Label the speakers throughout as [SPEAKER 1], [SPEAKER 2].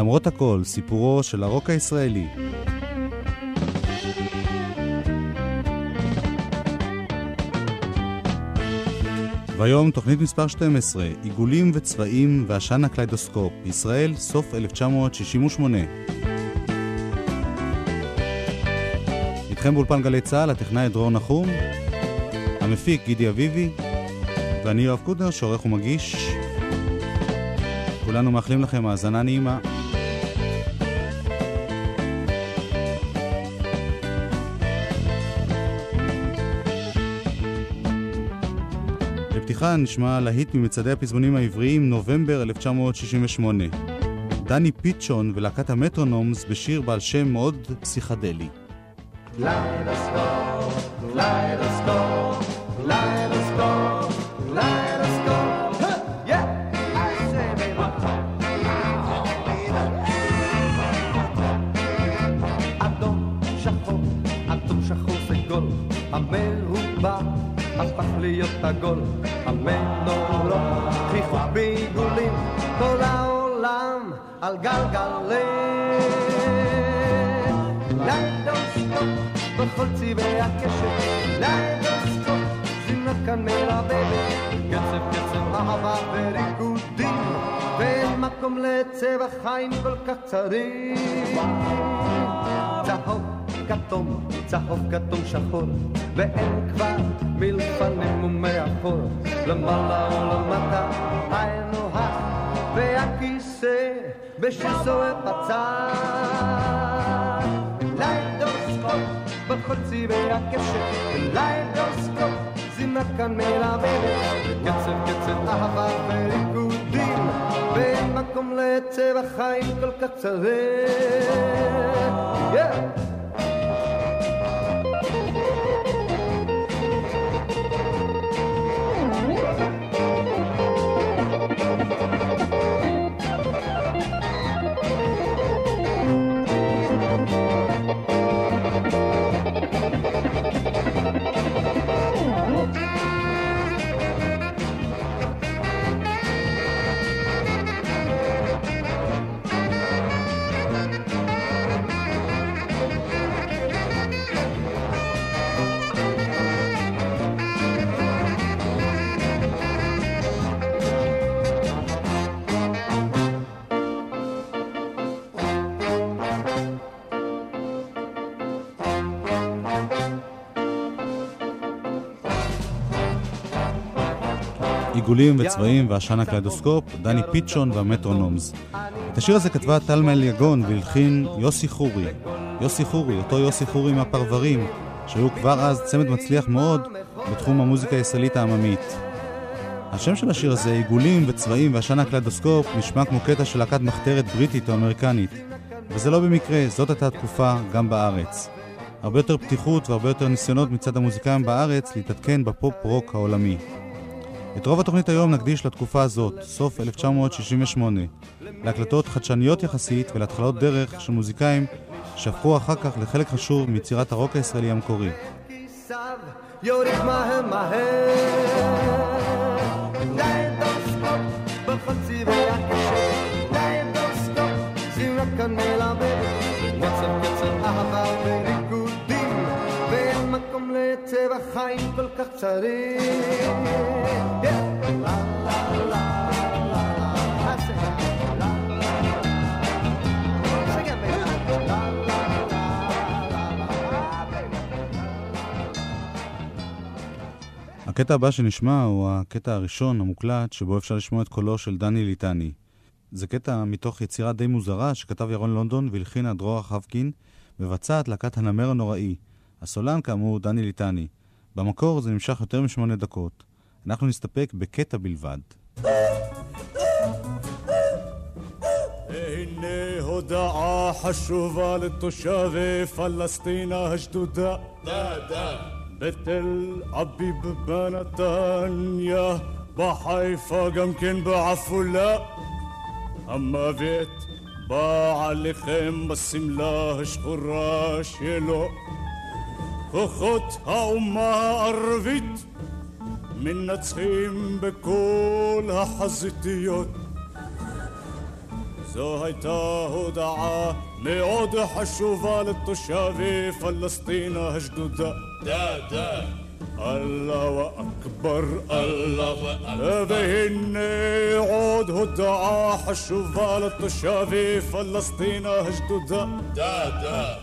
[SPEAKER 1] למרות הכל, סיפורו של הרוק הישראלי. והיום תוכנית מספר 12, עיגולים וצבעים ועשן הקליידוסקופ, ישראל, סוף 1968. איתכם באולפן גלי צה"ל, הטכנאי דרור נחום, המפיק גידי אביבי, ואני יואב קודנר, שעורך ומגיש. כולנו מאחלים לכם האזנה נעימה. בפתיחה נשמע להיט ממצעדי הפזמונים העבריים נובמבר 1968. דני פיצ'ון ולהקת המטרונומס בשיר בעל שם מאוד פסיכדלי.
[SPEAKER 2] המרובע הפך להיות עגול, המנורות חיכוך בעיגולים, כל העולם על גלגלי. קליידוסקופ בכל צבעי הקשת, ליידוסקופ זימנה כאן מרבבת, קצב קצב אהבה וריקודים, ואין מקום לצבע חיים כל כך צריך. צהוב כתום, צהוב כתום שחור, ואין כבר מלפנים ומאחור, למעלה ולמטה, היינו הך, והכיסא בשיר זוהר בצד. ליידוסקופ בכל צבעי הקשת, ליידוסקופ זימה כאן מלמדת, קצב קצב אהבה וריקודים, ואין מקום לצבע חיים כל כך צריך.
[SPEAKER 1] עיגולים וצבעים ועשן הקליידוסקופ, דני פיצ'ון והמטרונומס. את השיר הזה כתבה טלמה אליגון והלחין יוסי חורי. יוסי חורי, אותו יוסי חורי מהפרברים, שהיו כבר אז צמד מצליח מאוד בתחום המוזיקה הישראלית העממית. השם של השיר הזה, עיגולים וצבעים ועשן הקליידוסקופ, נשמע כמו קטע של להקת מחתרת בריטית או אמריקנית. וזה לא במקרה, זאת הייתה תקופה גם בארץ. הרבה יותר פתיחות והרבה יותר ניסיונות מצד המוזיקאים בארץ להתעדכן בפופ-רוק העולמי. את רוב התוכנית היום נקדיש לתקופה הזאת, סוף 1968, להקלטות חדשניות יחסית ולהתחלות דרך של מוזיקאים שהפכו אחר כך לחלק חשוב מיצירת הרוק הישראלי המקורי. צבע חיים כל כך צריך הקטע הבא שנשמע הוא הקטע הראשון המוקלט שבו אפשר לשמוע את קולו של דני ליטני. זה קטע מתוך יצירה די מוזרה שכתב ירון לונדון והלחינה דרור חבקין, מבצעת להקת הנמר הנוראי. הסולן כאמור דני ליטני. במקור זה נמשך יותר משמונה דקות. אנחנו נסתפק בקטע בלבד.
[SPEAKER 3] הנה הודעה חשובה לתושבי פלסטין השדודה. דה דה בתל אביב בנתניה, בחיפה גם כן בעפולה. המוות בא עליכם בשמלה השחורה שלו. כוחות האומה הערבית מנצחים בכל החזיתיות. זו הייתה הודעה מאוד חשובה לתושבי פלסטין השדודה.
[SPEAKER 4] דה, דה.
[SPEAKER 3] אללהו אכבר, אללהו אכבר. והנה עוד הודעה חשובה לתושבי פלסטין השדודה.
[SPEAKER 4] דה, דה.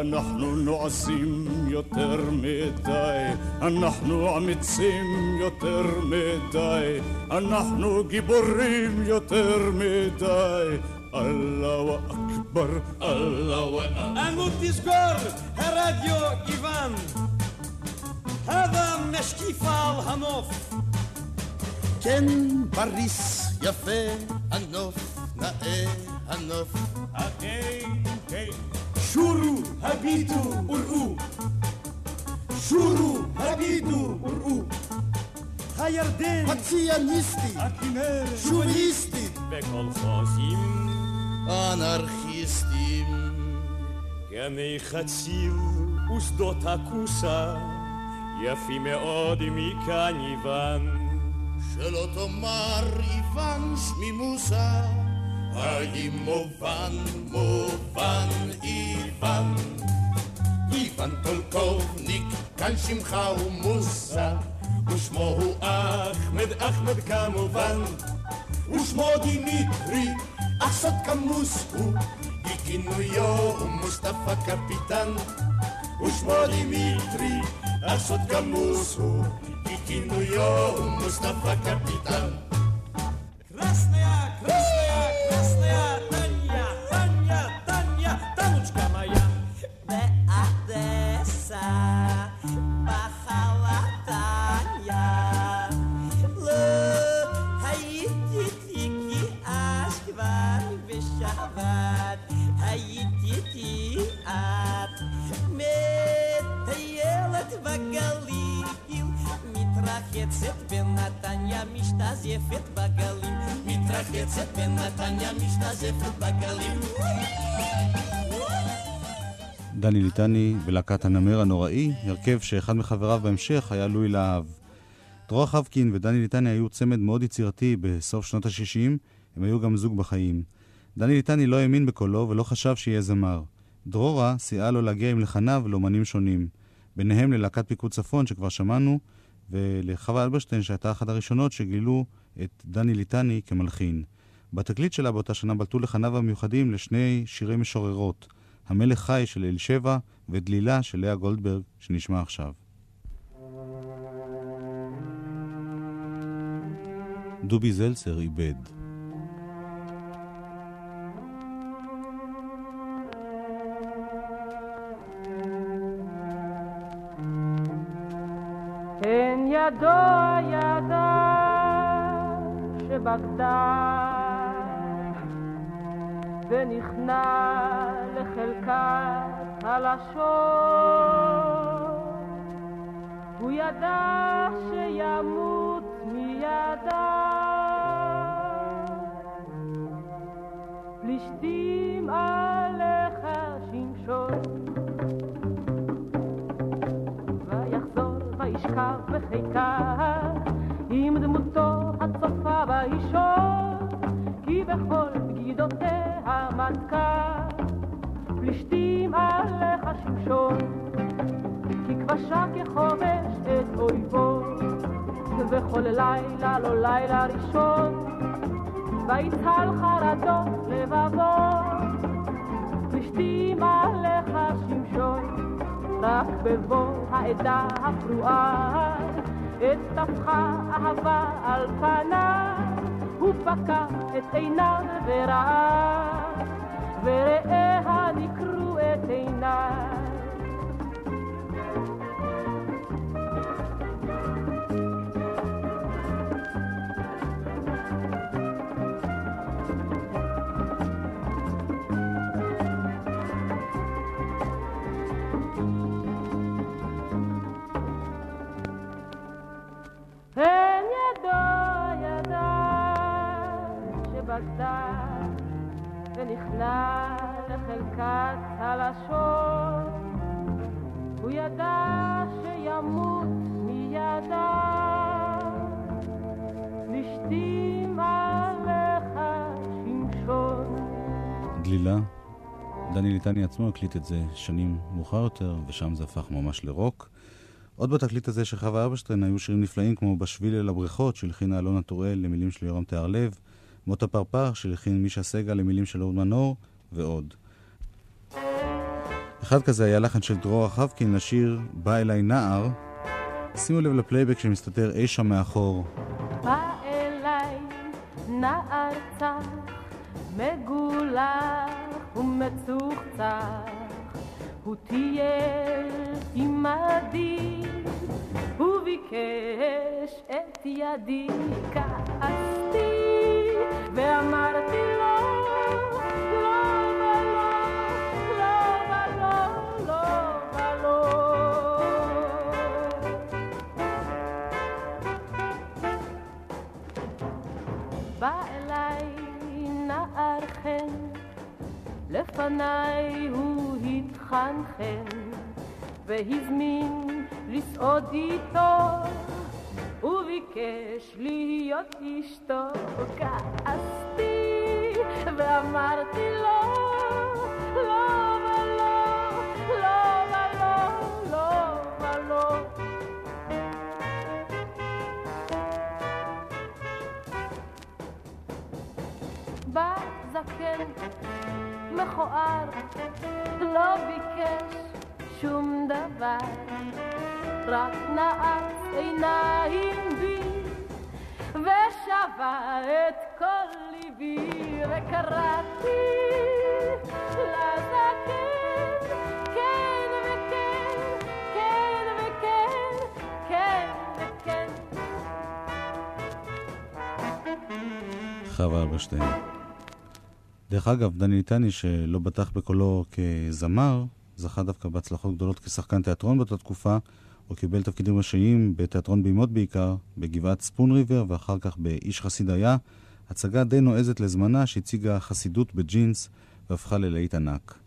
[SPEAKER 3] אנחנו נועזים יותר מדי, אנחנו אמיצים יותר מדי, אנחנו גיבורים יותר מדי. אללהו אכבר, אללהו אכבר.
[SPEAKER 5] A nu תסגור הווה משקיף על הנוף
[SPEAKER 4] כן, פריס יפה הנוף, נאה הנוף.
[SPEAKER 3] היי, היי.
[SPEAKER 5] שורו הביטו וראו שורו הביטו וראו הירדן
[SPEAKER 4] הציוניסטי,
[SPEAKER 3] הכנרת
[SPEAKER 4] שוביניסטי,
[SPEAKER 5] וקולחוזים
[SPEAKER 4] אנרכיסטים.
[SPEAKER 5] גני חציל ושדות הכוסה יפים מאוד מכאן יוון
[SPEAKER 4] שלא תאמר איוון שמי מוסה, האם מובן, מובן איוון. איוון טולקובניק, כאן שמך הוא מוסה, ושמו הוא אחמד, אחמד כמובן. ושמו דימיטרי, אך סוד כמוס הוא, כי כינויו הוא מוסטפא קפיטן. ושמו דימיטרי, סוד כמוס הוא, כינויו הוא מוסטפא קפיטן.
[SPEAKER 6] מתרחצת בנתניה, משתזפת בגליל, מתרחצת בנתניה, משתזפת בגליל.
[SPEAKER 1] דני ליטני ולהקת הנמר הנוראי, הרכב שאחד מחבריו בהמשך היה לואי להב. דרור חבקין ודני ליטני היו צמד מאוד יצירתי בסוף שנות ה-60, הם היו גם זוג בחיים. דני ליטני לא האמין בקולו ולא חשב שיהיה זמר. דרורה סייעה לו להגיע עם לחניו לאומנים שונים. ביניהם ללהקת פיקוד צפון שכבר שמענו, ולחווה אלברשטיין שהייתה אחת הראשונות שגילו את דני ליטני כמלחין. בתקליט שלה באותה שנה בלטו לחניו המיוחדים לשני שירי משוררות, המלך חי של אלישבע ודלילה של לאה גולדברג שנשמע עכשיו. דובי זלצר איבד.
[SPEAKER 7] ידו ידה שבגדה ונכנע לחלקת הלשון. הוא ידע שימות מידה. פלישתים עליך וישכב בחיקה עם דמותו הצופה באישון כי בכל בגידותיה מתקה פלישתים עליך שמשון כי כבשה כחומש את אויבו וכל לילה לא לילה ראשון ויצהל חרדות לבבו פלישתים עליך שמשון רק בבוא העדה הפרועה את טפחה אהבה על פניו הוא פקח את עיניו וראה ונכנע לחלקת הלשון הוא ידע שימות מידה לשתים עליך שמשון
[SPEAKER 1] צלילה. דני ליטני עצמו הקליט את זה שנים מאוחר יותר, ושם זה הפך ממש לרוק. עוד בתקליט הזה של חווה ארבשטיין היו שירים נפלאים כמו בשביל אל הבריכות שהלחינה אלונה טוראל למילים של יורם תיארלב, מות הפרפר שהלחין מישה סגל למילים של אהוד מנור, ועוד. אחד כזה היה לחן של דרור רחבקין לשיר "בא אליי נער". שימו לב לפלייבק שמסתתר אי שם מאחור.
[SPEAKER 7] בא אליי נער צח, מגולח ומצוחצח, הוא טייל עמדי, הוא ביקש את ידי, כעסתי ואמרתי לו, לא ולא, לא ולא, לא ולא. בא אליי נער חן, לפניי הוא התחנחן, והזמין לסעוד איתו, וביקש להיות אשתו. כעסתי ואמרתי לו, לא ולא, לא ולא, לא ולא. בא זקן, מכוער, לא ביקש שום דבר, רק נעץ עיניים בי, ושבה את כל ליבי, וקראתי לזקן, כן וכן, כן וכן, כן וכן.
[SPEAKER 1] חווה אלברשטיין. דרך אגב, דני ליטני, שלא בטח בקולו כזמר, זכה דווקא בהצלחות גדולות כשחקן תיאטרון באותה תקופה, הוא קיבל תפקידים ראשיים בתיאטרון בימות בעיקר, בגבעת ספון ריבר ואחר כך באיש חסיד היה, הצגה די נועזת לזמנה שהציגה חסידות בג'ינס והפכה ללהיט ענק.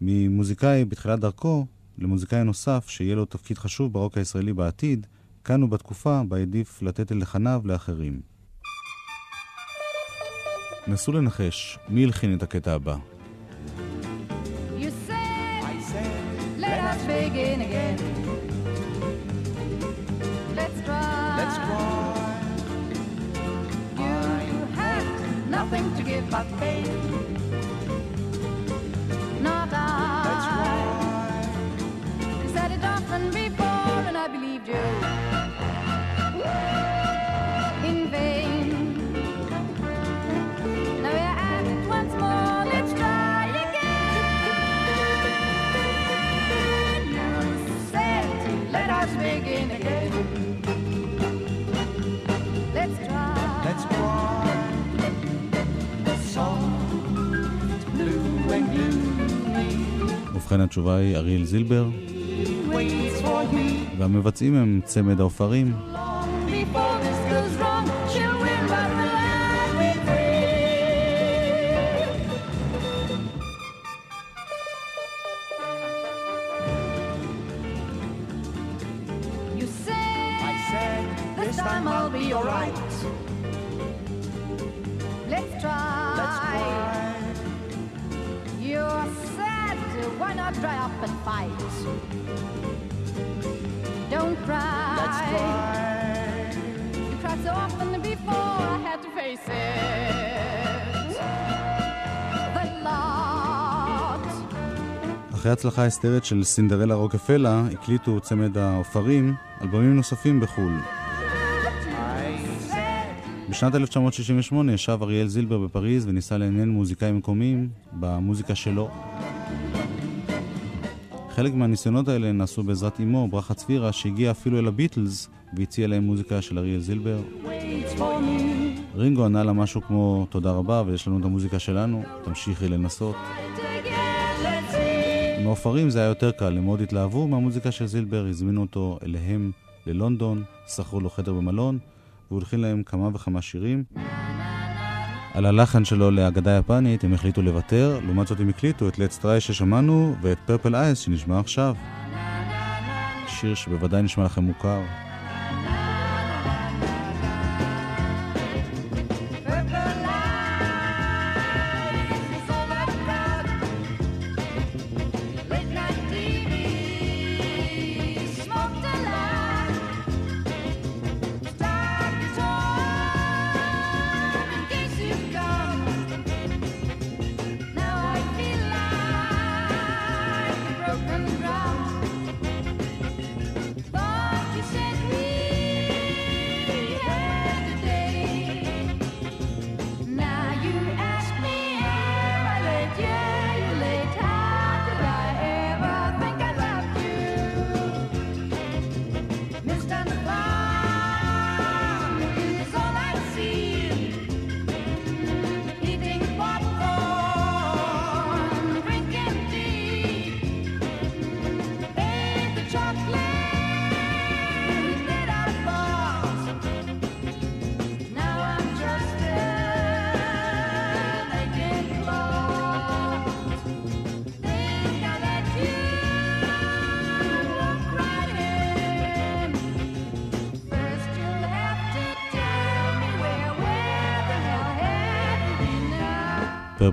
[SPEAKER 1] ממוזיקאי בתחילת דרכו למוזיקאי נוסף שיהיה לו תפקיד חשוב ברוק הישראלי בעתיד, כאן ובתקופה בה העדיף לתת את לחניו לאחרים. נסו לנחש, מי הלחין את הקטע הבא?
[SPEAKER 8] You said, let us begin again. Try. Let's. You had nothing to give but pain. Not I. That's right. You said it often before, and I believed you.
[SPEAKER 1] התשובה היא אריאל זילבר. והמבצעים הם צמד העופרים. אחרי ההצלחה ההיסטרית של סינדרלה רוקפלה, הקליטו צמד העופרים אלבומים נוספים בחו"ל. בשנת 1968 ישב אריאל זילבר בפריז וניסה לעניין מוזיקאים מקומיים במוזיקה שלו. חלק מהניסיונות האלה נעשו בעזרת אמו, ברכה צבירה, שהגיעה אפילו אל הביטלס והציעה להם מוזיקה של אריאל זילבר. רינגו ענה לה משהו כמו תודה רבה ויש לנו את המוזיקה שלנו, תמשיכי לנסות. עם העופרים זה היה יותר קל, הם מאוד התלהבו מהמוזיקה של זילבר, הזמינו אותו אליהם ללונדון, שכרו לו חדר במלון, והוא הלחין להם כמה וכמה שירים. על הלחן שלו להגדה יפנית הם החליטו לוותר, לעומת זאת הם הקליטו את Let's Try ששמענו ואת פרפל אייס שנשמע עכשיו. שיר שבוודאי נשמע לכם מוכר.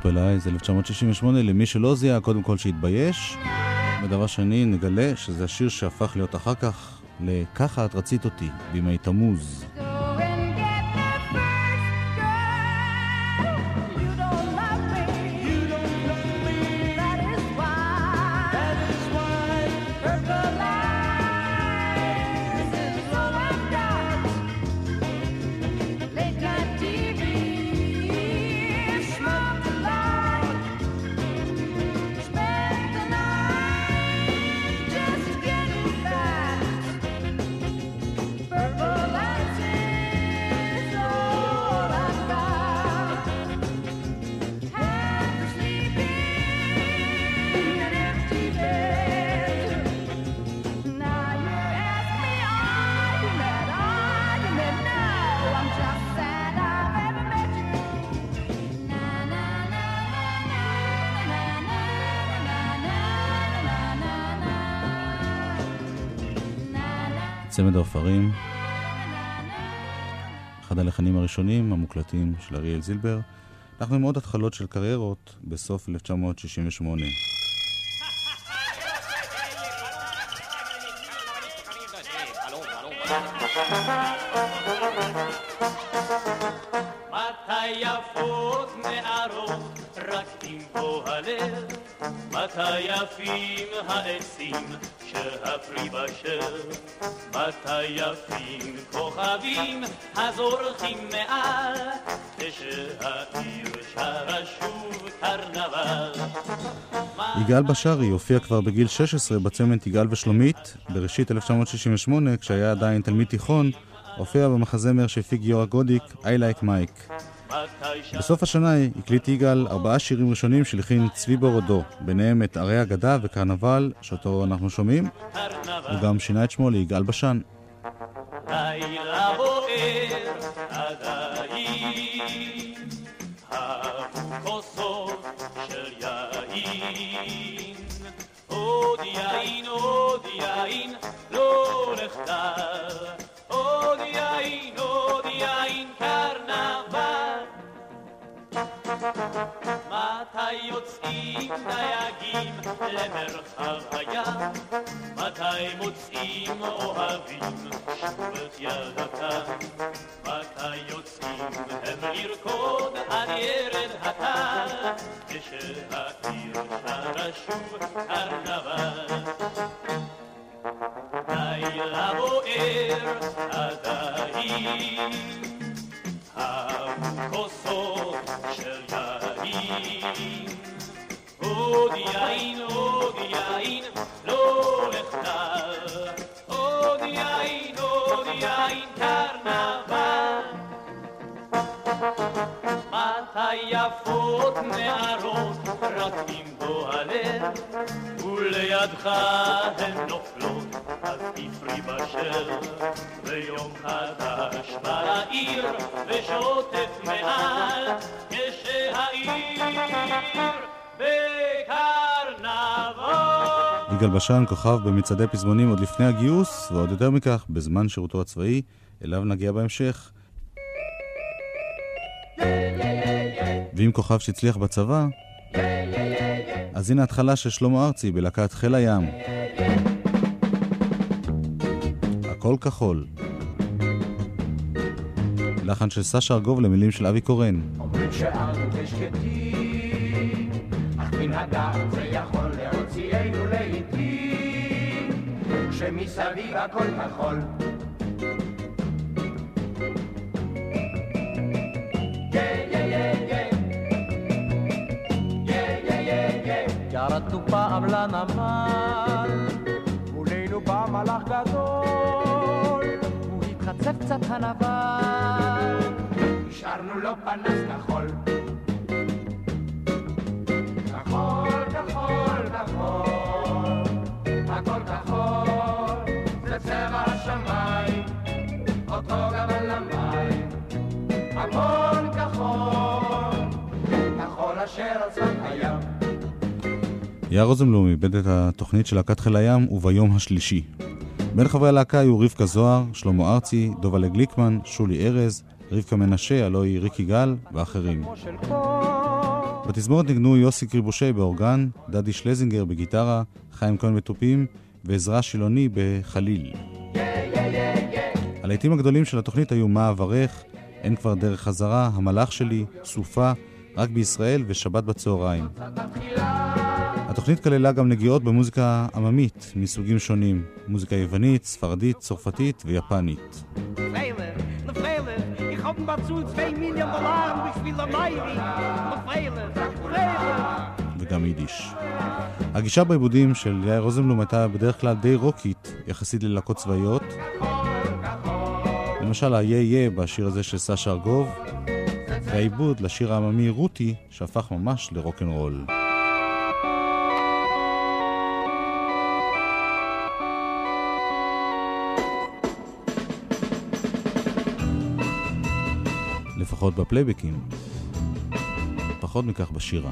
[SPEAKER 1] פרפל אייז 1968, למי שלא זיהה, קודם כל שיתבייש. ודבר שני, נגלה שזה השיר שהפך להיות אחר כך ל"ככה את רצית אותי" בימי תמוז. צמד העופרים, אחד הלחנים הראשונים המוקלטים של אריאל זילבר. אנחנו עם עוד התחלות של קריירות בסוף 1968.
[SPEAKER 9] שהפרי בשל? מתי יפים כוכבים הזורחים מעל? כשהעיר שרה שוב קרנבל.
[SPEAKER 1] יגאל בשארי הופיע כבר בגיל 16 בצמד יגאל ושלומית. בראשית 1968, כשהיה עדיין תלמיד תיכון, הופיע במחזמר שהפיק גיורא גודיק, I Like Mike. בסוף השנה הקליט יגאל ארבעה שירים ראשונים שהלחין צבי בורודו, ביניהם את ערי אגדה וקרנבל, שאותו אנחנו שומעים. הוא גם שינה את שמו ליגאל בשן.
[SPEAKER 9] עוד יין, עוד יין, לא נחדל. עוד למרחב הים? מתי מוצאים אוהבים שוב את ילדתם? מתי יוצאים הם לרקוד על ירד הטל? כשהעיר שרה שוב
[SPEAKER 1] יגאל בשן כוכב במצעדי פזמונים עוד לפני הגיוס, ועוד יותר מכך, בזמן שירותו הצבאי, אליו נגיע בהמשך. ואם כוכב שהצליח בצבא, אז הנה התחלה של שלמה ארצי בלהקת חיל הים. הכל כחול. לחן של סשה ארגוב למילים של אבי קורן.
[SPEAKER 10] אומרים שאנו כשקטים, אך מן הדעת זה יכול כשמסביב הכל כחול.
[SPEAKER 11] ירדנו פעם לנמל, מולנו בא מלאך גדול, הוא התחצף קצת הנבל.
[SPEAKER 10] השארנו לו פנס כחול. כחול, על המים. הכל כחול, כחול אשר על שפת הים.
[SPEAKER 1] יער רוזנבלום איבד את התוכנית של להקת חיל הים וביום השלישי. בין חברי הלהקה היו רבקה זוהר, שלמה ארצי, דובלה גליקמן, שולי ארז, רבקה מנשה, הלוא היא ריק יגאל ואחרים.
[SPEAKER 8] בתזמורת ניגנו יוסי קריבושי באורגן, דדי שלזינגר בגיטרה, חיים כהן בתופים ועזרא שילוני בחליל. הלהיטים הגדולים של התוכנית היו מה אברך, אין כבר דרך חזרה, המלאך שלי, סופה, רק בישראל ושבת בצהריים. התוכנית כללה גם נגיעות במוזיקה עממית מסוגים שונים, מוזיקה יוונית, ספרדית, צרפתית ויפנית.
[SPEAKER 11] Freilich, le Freilich, ich hab mal zu 2 Millionen Dollar, ich will am Meiri. Le Freilich, Freilich.
[SPEAKER 8] וגם יידיש. הגישה בעיבודים של יאיר רוזנבלום הייתה בדרך כלל די רוקית יחסית ללהקות צבאיות. למשל ה"יה יה" בשיר הזה של סשה ארגוב, והעיבוד לשיר העממי רותי שהפך ממש לרוקנרול. לפחות בפלייבקים. פחות מכך בשירה.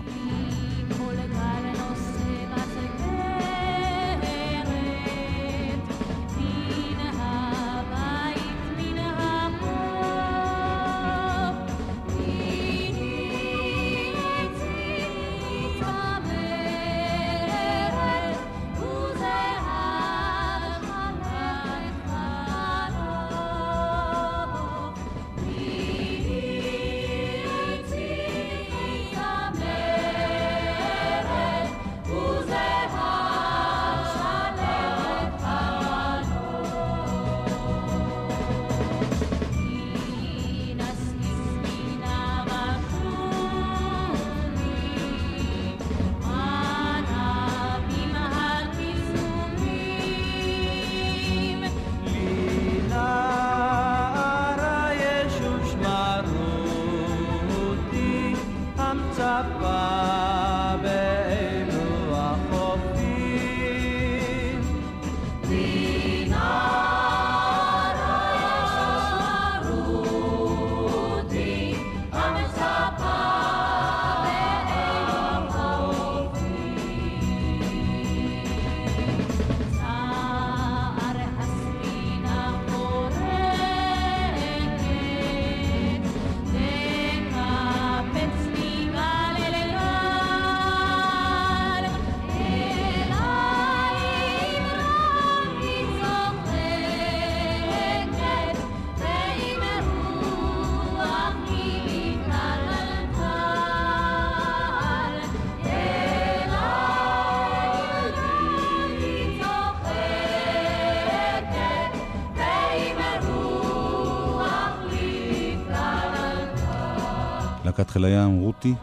[SPEAKER 8] חיל הים, רותי.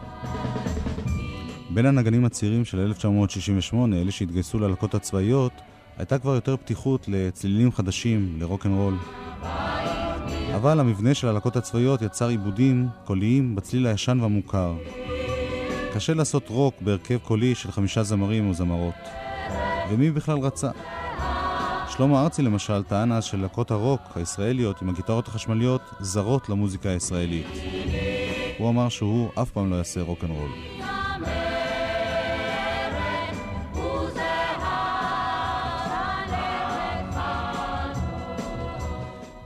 [SPEAKER 8] בין הנגנים הצעירים של 1968, אלה שהתגייסו ללהקות הצבאיות, הייתה כבר יותר פתיחות לצלילים חדשים, לרוקנרול. אבל המבנה של הלהקות הצבאיות יצר עיבודים קוליים בצליל הישן והמוכר. קשה לעשות רוק בהרכב קולי של חמישה זמרים או זמרות. ומי בכלל רצה? שלמה ארצי למשל טען אז שלהקות הרוק הישראליות עם הגיטרות החשמליות זרות למוזיקה הישראלית. הוא אמר שהוא אף פעם לא יעשה רוקנרול.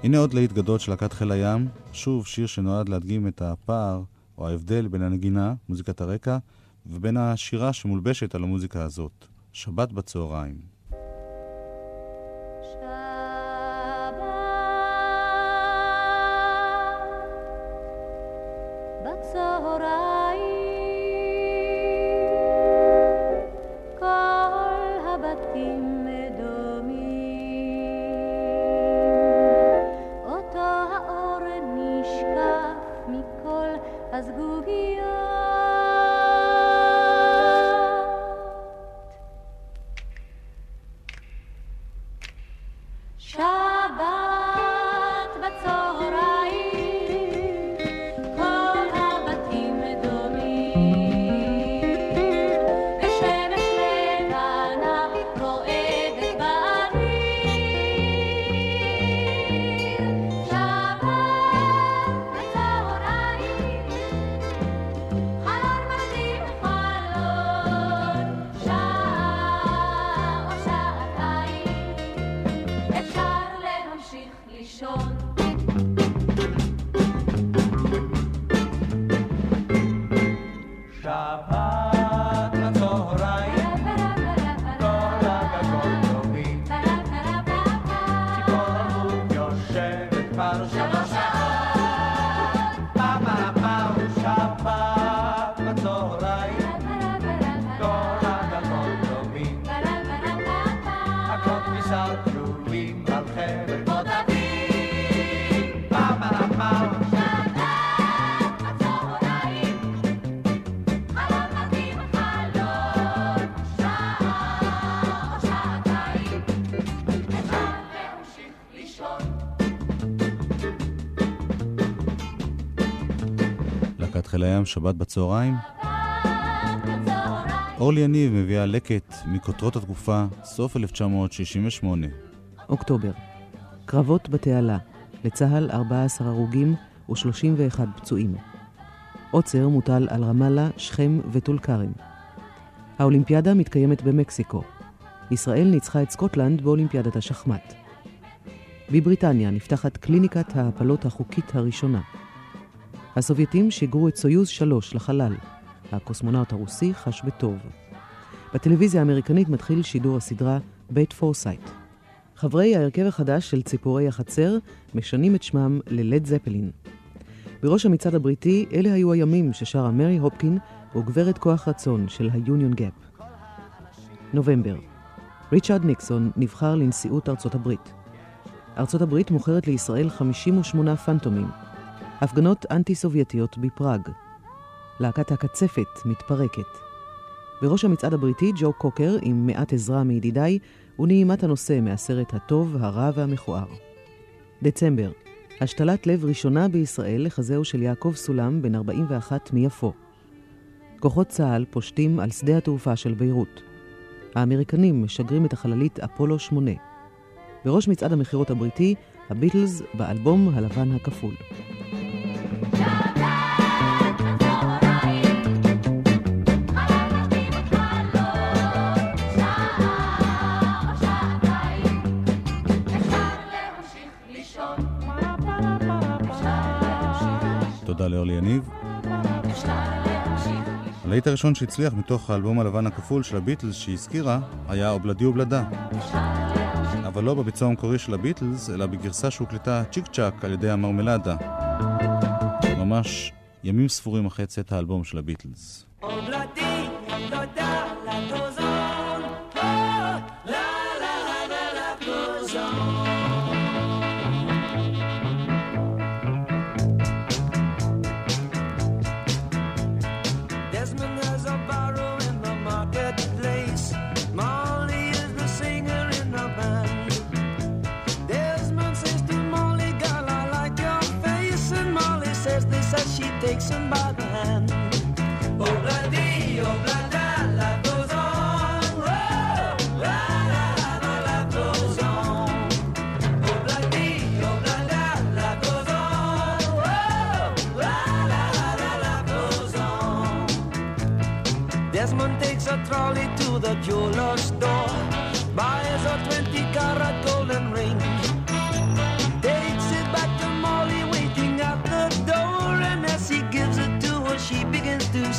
[SPEAKER 8] הנה עוד להיט גדול של להקת חיל הים, שוב שיר שנועד להדגים את הפער או ההבדל בין הנגינה, מוזיקת הרקע, ובין השירה שמולבשת על המוזיקה הזאת. שבת בצהריים.
[SPEAKER 1] הים, שבת בצהריים. אורלי יניב מביאה לקט מכותרות התקופה, סוף 1968.
[SPEAKER 12] אוקטובר. קרבות בתעלה. לצה"ל 14 הרוגים ו-31 פצועים. עוצר מוטל על רמאללה, שכם וטול כרם. האולימפיאדה מתקיימת במקסיקו. ישראל ניצחה את סקוטלנד באולימפיאדת השחמט. בבריטניה נפתחת קליניקת ההפלות החוקית הראשונה. הסובייטים שיגרו את סויוז 3 לחלל. הקוסמונאוט הרוסי חש בטוב. בטלוויזיה האמריקנית מתחיל שידור הסדרה בית פורסייט. חברי ההרכב החדש של ציפורי החצר משנים את שמם ללד זפלין. בראש המצעד הבריטי אלה היו הימים ששרה מרי הופקין וגברת כוח רצון של היוניון גאפ. נובמבר ריצ'רד ניקסון נבחר לנשיאות ארצות הברית. ארצות הברית מוכרת לישראל 58 פנטומים. הפגנות אנטי-סובייטיות בפראג. להקת הקצפת מתפרקת. בראש המצעד הבריטי ג'ו קוקר, עם מעט עזרה מידידיי, ונעימת הנושא מהסרט הטוב, הרע והמכוער. דצמבר, השתלת לב ראשונה בישראל לחזהו של יעקב סולם, בן 41 מיפו. כוחות צה"ל פושטים על שדה התעופה של ביירות. האמריקנים משגרים את החללית אפולו 8. בראש מצעד המכירות הבריטי, הביטלס באלבום הלבן הכפול.
[SPEAKER 1] תודה לאורלי יניב. הלהיט הראשון שהצליח מתוך האלבום הלבן הכפול של הביטלס שהיא הזכירה היה אובלדי אובלדה. אבל לא בביצוע המקורי של הביטלס, אלא בגרסה שהוקלטה צ'יק צ'אק על ידי המרמלדה. ממש ימים ספורים אחרי צאת האלבום של הביטלס.
[SPEAKER 6] Desmond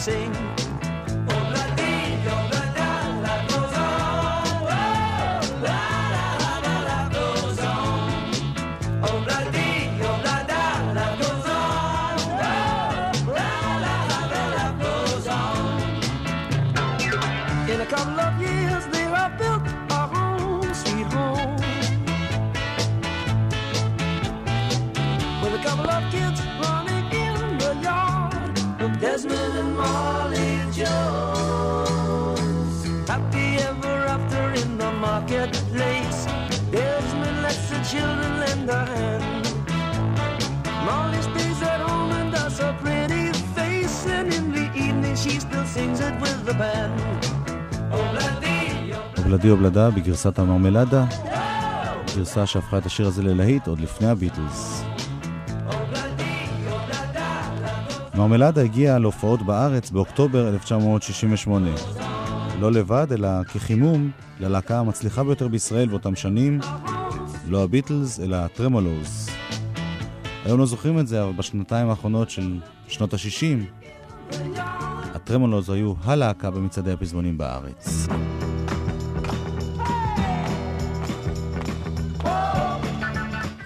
[SPEAKER 6] sing.
[SPEAKER 1] אובלדי אובלדה בגרסת המרמלדה, גרסה שהפכה את השיר הזה ללהיט עוד לפני הביטלס. מרמלדה הגיעה להופעות בארץ באוקטובר 1968. לא לבד, אלא כחימום ללהקה המצליחה ביותר בישראל באותם שנים, לא הביטלס, אלא הטרמולוז. היום לא זוכרים את זה, אבל בשנתיים האחרונות של שנות ה-60, הטרמולוז היו הלהקה במצעדי הפזמונים בארץ.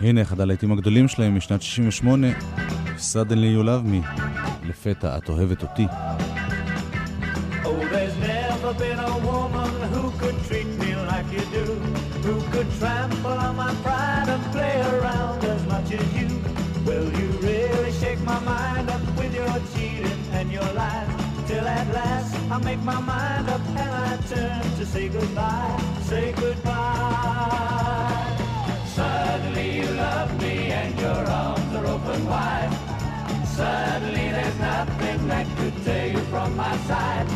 [SPEAKER 1] הנה אחד הלהיטים הגדולים שלהם משנת 68, Suddenly You Love Me, לפתע את אוהבת אותי.
[SPEAKER 5] my mind up and I turn to say goodbye, say goodbye. Suddenly you love me and your arms are open wide. Suddenly there's nothing that could tear you from my side.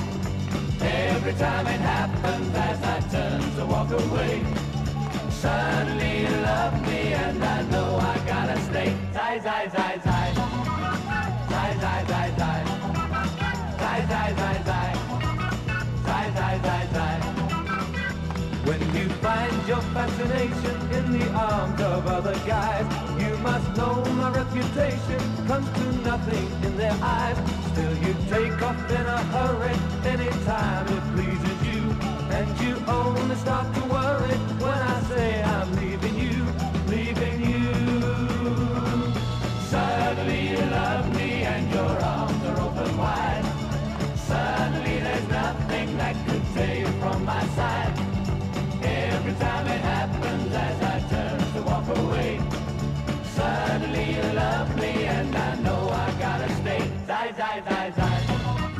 [SPEAKER 5] Every time it happens as I turn to walk away. Suddenly you love me and I know I gotta stay. Zai, zai, zai, zai. Zai, zai, zai, zai. Zai, zai, zai. In the arms of other guys, you must know my reputation comes to nothing in their eyes. Still you take off in a hurry anytime it pleases you. And you only start to worry when I say I'm leaving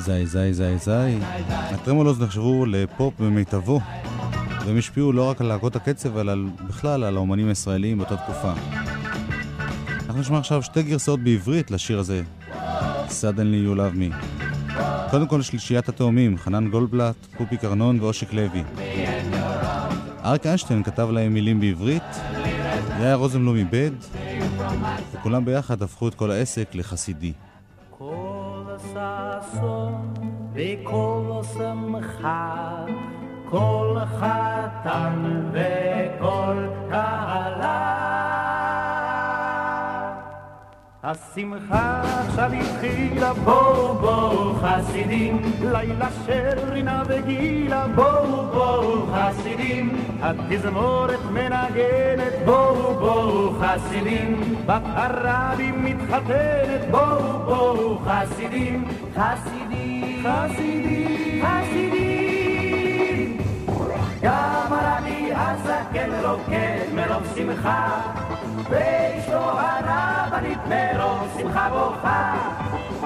[SPEAKER 1] זי זי זי זי. הטרמולוז נחשבו לפופ במיטבו, והם השפיעו לא רק על להקות הקצב, אלא בכלל על האומנים הישראלים באותה תקופה. אנחנו נשמע עכשיו שתי גרסאות בעברית לשיר הזה, Suddenly You Love Me. קודם כל שלישיית התאומים, חנן גולדבלט, פופי קרנון ואושיק לוי. אריק איינשטיין כתב להם מילים בעברית, יאיר רוזנבלום איבד, וכולם ביחד הפכו את כל העסק לחסידי.
[SPEAKER 9] כל וכל השמחה, כל חתן וכל כהלה. השמחה עכשיו התחילה, בואו בואו חסידים, לילה של רינה וגילה, בואו בואו חסידים, התזמורת מנגנת, בואו בואו חסידים, בת הרבי מתחתנת, בואו בואו חסידים, חסידים, חסידים, חסידים. גם הרבי הזקן רוקד מרוב שמחה, ואשתו הרבנית מרוב שמחה בוכה,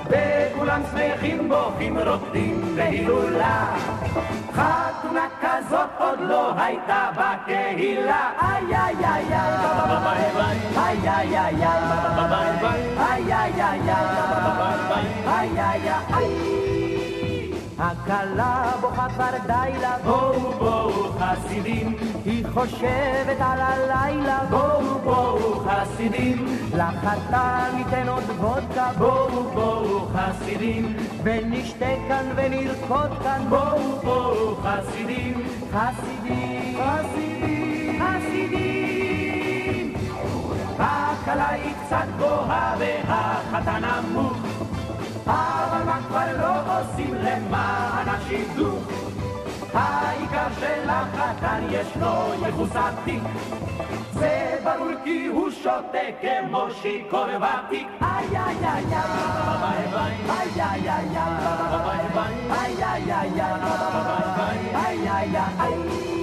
[SPEAKER 9] וכולם שמחים בוכים רוקדים בהילולה. חתונה כזאת עוד לא הייתה בקהילה, איי איי איי איי, איי איי איי איי, איי איי איי איי, איי איי. הכלה בוכה כבר די לה, בואו בואו חסידים, היא חושבת על הלילה, בואו בואו חסידים, לחתן ניתן עוד וודקה, בואו בואו חסידים, ונשתה כאן ונרקוד כאן, בואו בואו חסידים, חסידים, חסידים, חסידים. הכלה היא קצת גבוהה והחתן נמוך אבל מה כבר לא עושים למען השידוך? העיקר שלחתן יש לו ייחוס עתיק. זה ברור כי הוא שותה כמו שיכור ותיק. איי איי. איי איי איי איי. איי איי איי איי. איי איי איי איי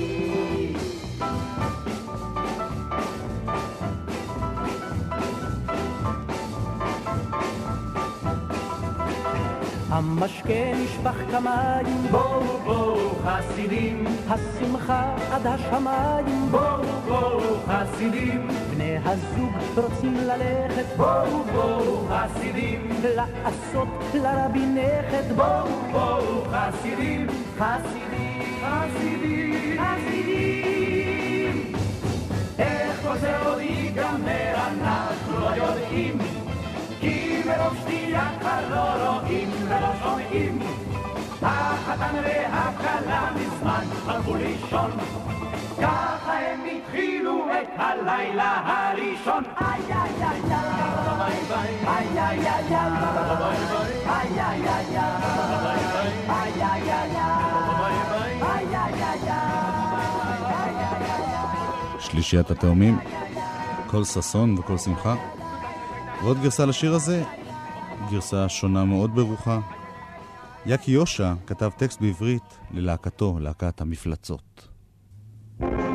[SPEAKER 9] המשקה נשפך כמים, בואו בואו חסידים, השמחה עד השמיים, בואו בואו חסידים, בני הזוג רוצים ללכת, בואו בואו חסידים, לעשות לרבי נכד, בואו בואו חסידים, חסידים, חסידים, חסידים. איך כל זה עוד ייגמר יודעים שתייה כבר לא רואים ולא שומעים החתן והכלה מזמן הלכו לישון ככה הם התחילו את הלילה הראשון איי איי איי איי איי איי איי איי איי איי איי
[SPEAKER 1] שלישיית התאומים, כל ששון וכל שמחה. ועוד גרסה לשיר הזה, גרסה שונה מאוד ברוחה. יאקי יושע כתב טקסט בעברית ללהקתו, להקת המפלצות.
[SPEAKER 7] Thank you.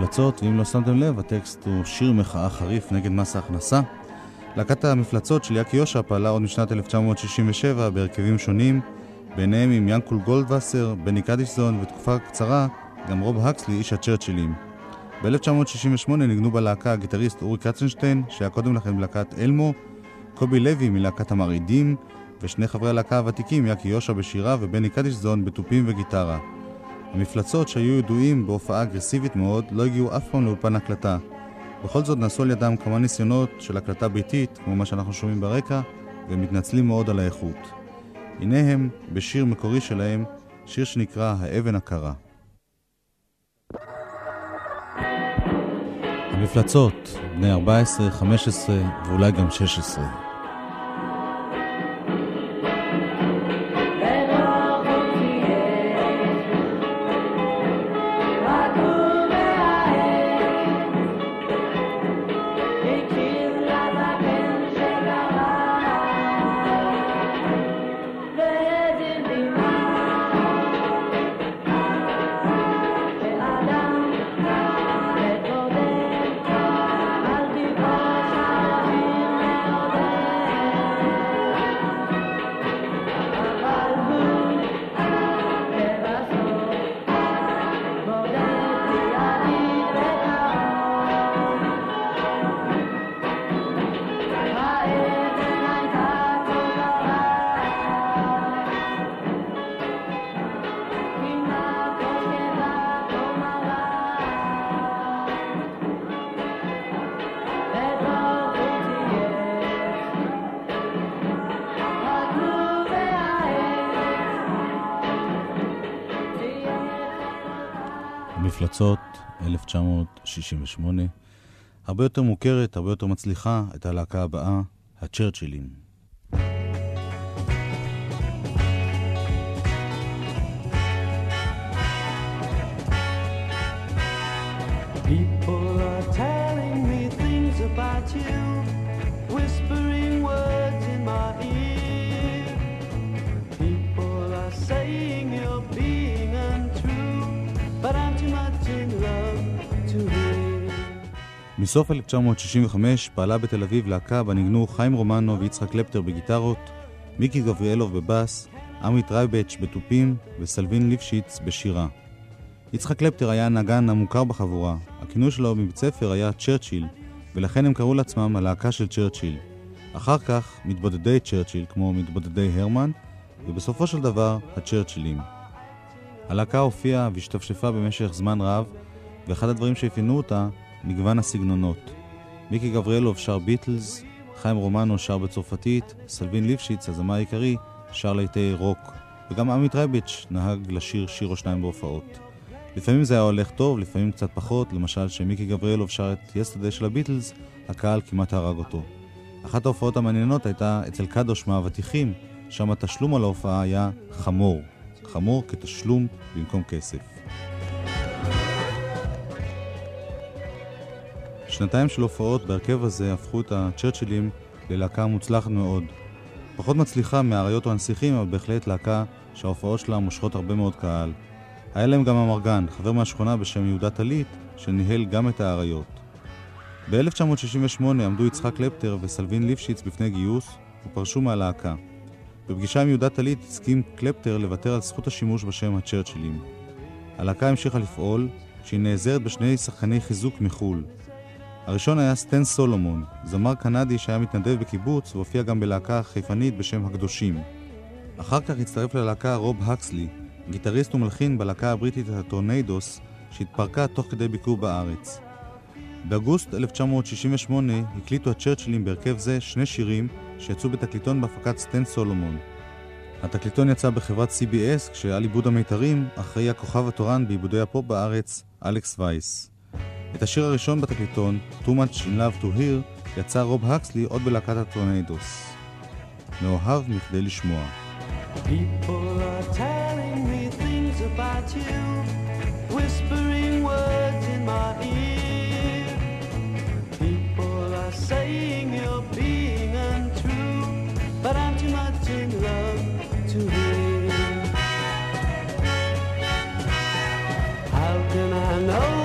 [SPEAKER 1] המפלצות, ואם לא שמתם לב, הטקסט הוא שיר מחאה חריף נגד מס ההכנסה. להקת המפלצות של יאקי יושע פעלה עוד משנת 1967 בהרכבים שונים, ביניהם עם ינקול גולדווסר, בני קדישזון, ותקופה קצרה גם רוב הקסלי, איש הצ'רצ'ילים. ב-1968 ניגנו בלהקה הגיטריסט אורי קצנשטיין, שהיה קודם לכן בלהקת אלמו, קובי לוי מלהקת המרעידים, ושני חברי הלהקה הוותיקים, יאקי יושע בשירה ובני קדישזון בתופים וגיטרה. המפלצות שהיו ידועים בהופעה אגרסיבית מאוד לא הגיעו אף פעם לאולפן הקלטה. בכל זאת נעשו על ידם כמה ניסיונות של הקלטה ביתית, כמו מה שאנחנו שומעים ברקע, והם מתנצלים מאוד על האיכות. הנה הם בשיר מקורי שלהם, שיר שנקרא האבן הקרה. המפלצות, בני 14, 15 ואולי גם 16. המפלצות, 1968. הרבה יותר מוכרת, הרבה יותר מצליחה, את הלהקה הבאה, הצ'רצ'ילים.
[SPEAKER 6] People are telling me things about you,
[SPEAKER 1] מסוף 1965 פעלה בתל אביב להקה בה ניגנו חיים רומנו ויצחק קלפטר בגיטרות, מיקי גבריאלוב בבאס, עמי טרייבץ' בתופים וסלווין ליפשיץ בשירה. יצחק קלפטר היה הנגן המוכר בחבורה, הכינוי שלו מבית ספר היה צ'רצ'יל, ולכן הם קראו לעצמם הלהקה של צ'רצ'יל. אחר כך מתבודדי צ'רצ'יל כמו מתבודדי הרמן, ובסופו של דבר הצ'רצ'ילים. הלהקה הופיעה והשתפשפה במשך זמן רב, ואחד הדברים שאפיינו אותה, מגוון הסגנונות. מיקי גבריאלוב שר ביטלס, חיים רומנו שר בצרפתית, סלווין ליפשיץ, הזמר העיקרי, שר לעיתי רוק, וגם עמית רייביץ' נהג לשיר שיר או שניים בהופעות. לפעמים זה היה הולך טוב, לפעמים קצת פחות, למשל שמיקי גבריאלוב שר את יסטרדי של הביטלס, הקהל כמעט הרג אותו. אחת ההופעות המעניינות הייתה אצל קדוש מהאבטיחים, שם התשלום על ההופעה היה חמור. חמור כתשלום במקום כסף. שנתיים של הופעות בהרכב הזה הפכו את הצ'רצ'ילים ללהקה מוצלחת מאוד. פחות מצליחה מהאריות או הנסיכים, אבל בהחלט להקה שההופעות שלה מושכות הרבה מאוד קהל. היה להם גם אמרגן, חבר מהשכונה בשם יהודה טלית, שניהל גם את האריות. ב-1968 עמדו יצחק קלפטר וסלווין ליפשיץ בפני גיוס ופרשו מהלהקה. בפגישה עם יהודה טלית הסכים קלפטר לוותר על זכות השימוש בשם הצ'רצ'ילים. הלהקה המשיכה לפעול כשהיא נעזרת בשני שחקני חיזוק מחו"ל. הראשון היה סטן סולומון, זמר קנדי שהיה מתנדב בקיבוץ והופיע גם בלהקה חיפנית בשם הקדושים. אחר כך הצטרף ללהקה רוב הקסלי, גיטריסט ומלחין בלהקה הבריטית הטורניידוס, שהתפרקה תוך כדי ביקור בארץ. באוגוסט 1968 הקליטו הצ'רצ'ילים בהרכב זה שני שירים שיצאו בתקליטון בהפקת סטן סולומון. התקליטון יצא בחברת CBS כשעל עיבוד המיתרים אחראי הכוכב התורן בעיבודי הפופ בארץ, אלכס וייס. את השיר הראשון בתקליטון, Too Much in Love to Hear, ביצע רוב הקסלי עוד בלהקת הטורניידוס. מאוהב מכדי לשמוע.
[SPEAKER 6] I know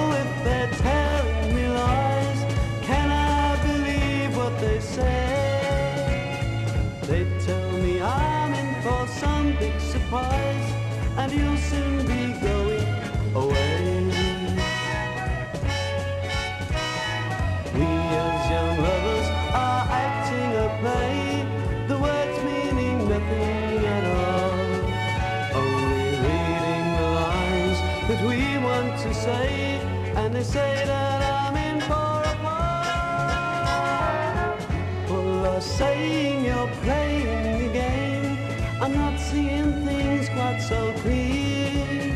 [SPEAKER 1] I'm not seeing things quite so clear.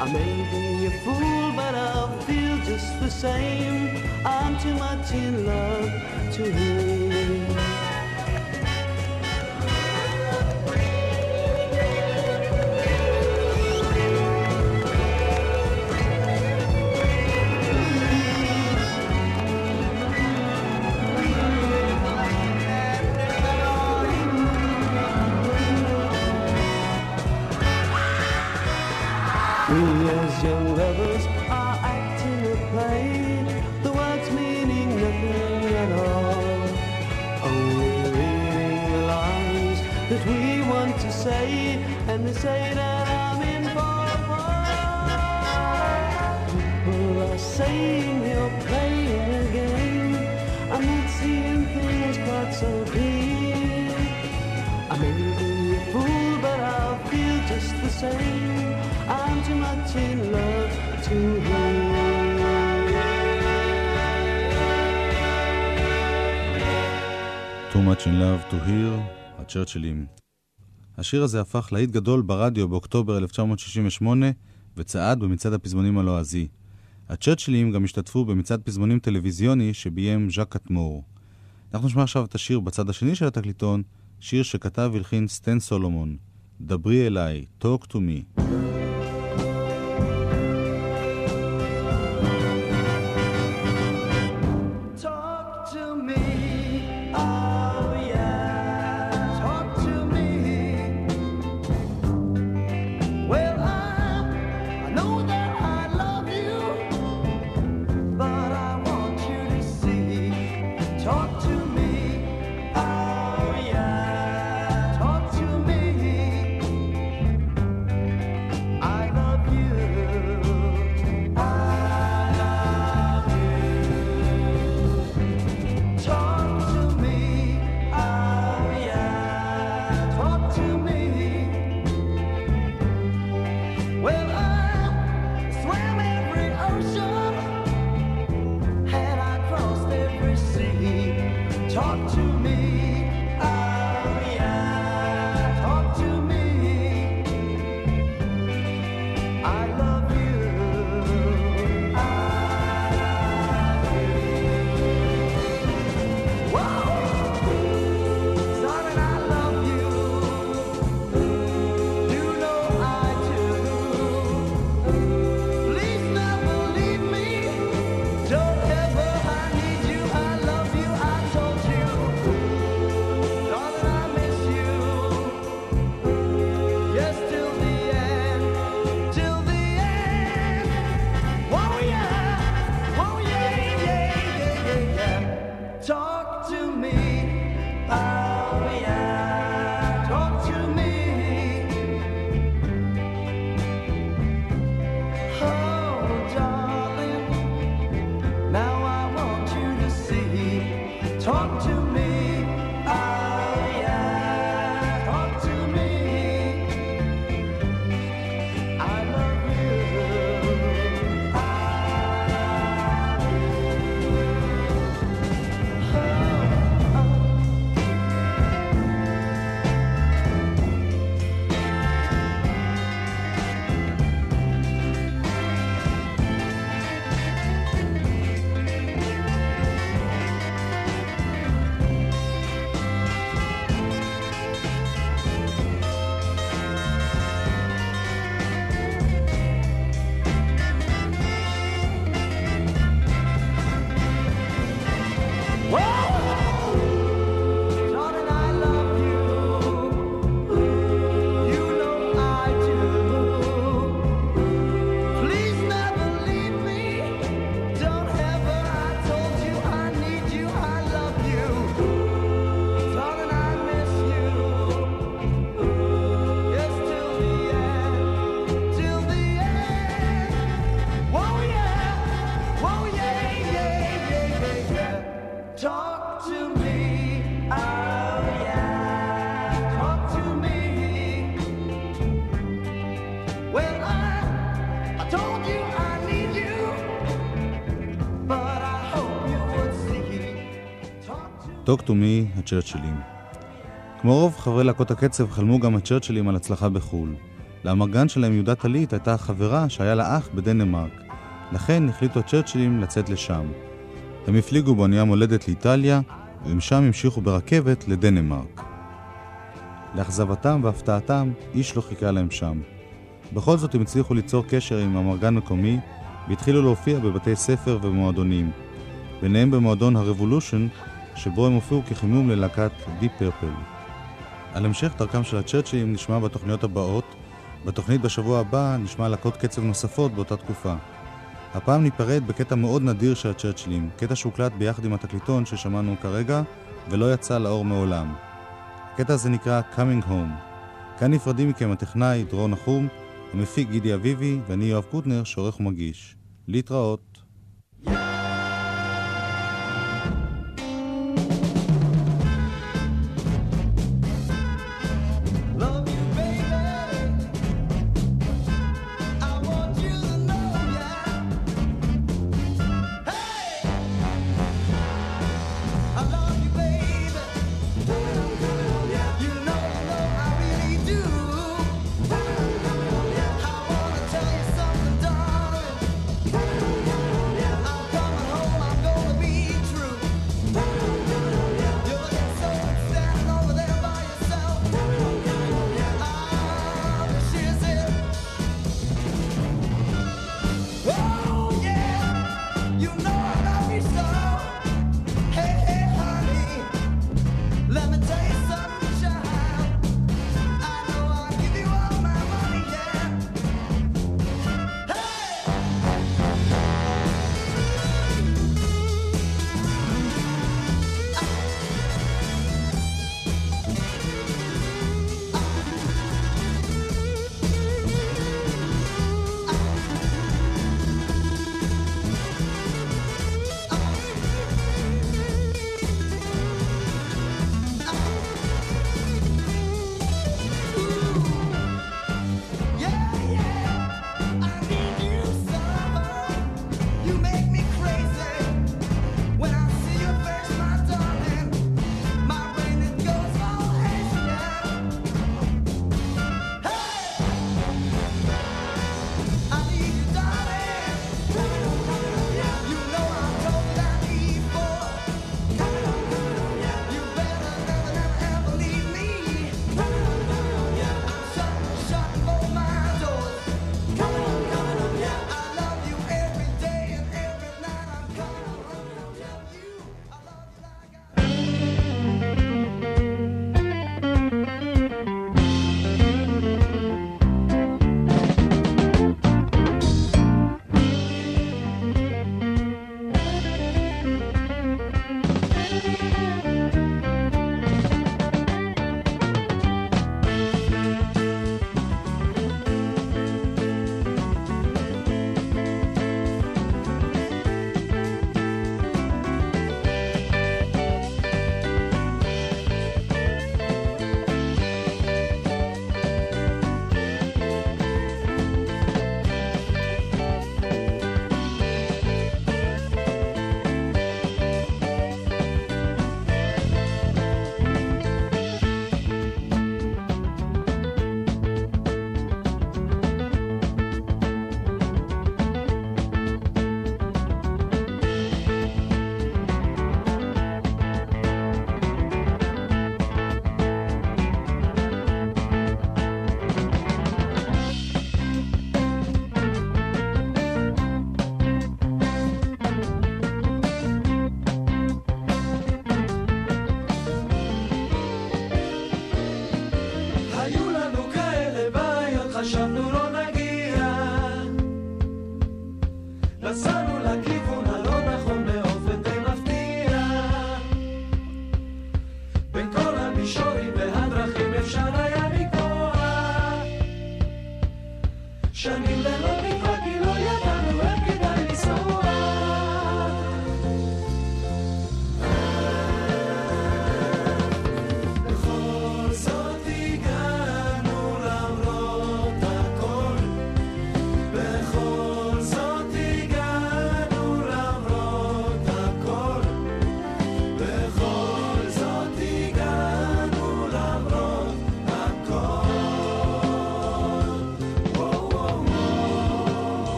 [SPEAKER 1] I may be a fool, but I feel just the same. I'm too much in love to hear. Love To
[SPEAKER 13] Hear, הצ'רצ'ילים. השיר הזה הפך להיט גדול ברדיו באוקטובר 1968 וצעד במצעד הפזמונים הלועזי. הצ'רצ'ילים גם השתתפו במצעד פזמונים טלוויזיוני שביים ז'אק אטמור. אנחנו נשמע עכשיו את השיר בצד השני של התקליטון, שיר שכתב והלחין סטן סולומון, דברי אליי, Talk to me.
[SPEAKER 1] Talk to me,
[SPEAKER 13] הצ'רצ'ילים.
[SPEAKER 1] כמו רוב חברי להקות הקצב, חלמו גם הצ'רצ'ילים על הצלחה בחו"ל. לאמרגן שלהם יהודה טלית הייתה חברה שהיה לה אח בדנמרק. לכן החליטו הצ'רצ'ילים לצאת לשם. הם הפליגו באונייה מולדת לאיטליה, ומשם המשיכו ברכבת לדנמרק. לאכזבתם והפתעתם, איש לא חיכה להם שם. בכל זאת הם הצליחו ליצור קשר עם אמרגן מקומי, והתחילו להופיע בבתי ספר ובמועדונים. ביניהם במועדון ה Revolution, שבו הם הופיעו כחימום ללהקת Deep Purple. על המשך דרכם של הצ'רצ'ילים נשמע בתוכניות הבאות. בתוכנית בשבוע הבא נשמע להקות קצב נוספות באותה תקופה. הפעם ניפרד בקטע מאוד נדיר של הצ'רצ'ילים, קטע שהוקלט ביחד עם התקליטון ששמענו כרגע, ולא יצא לאור מעולם. הקטע הזה נקרא Coming Home. כאן נפרדים מכם הטכנאי דרור נחום, המפיק גידי אביבי, ואני יואב קוטנר, שעורך ומגיש. להתראות.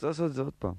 [SPEAKER 9] רוצה לעשות את זה עוד פעם.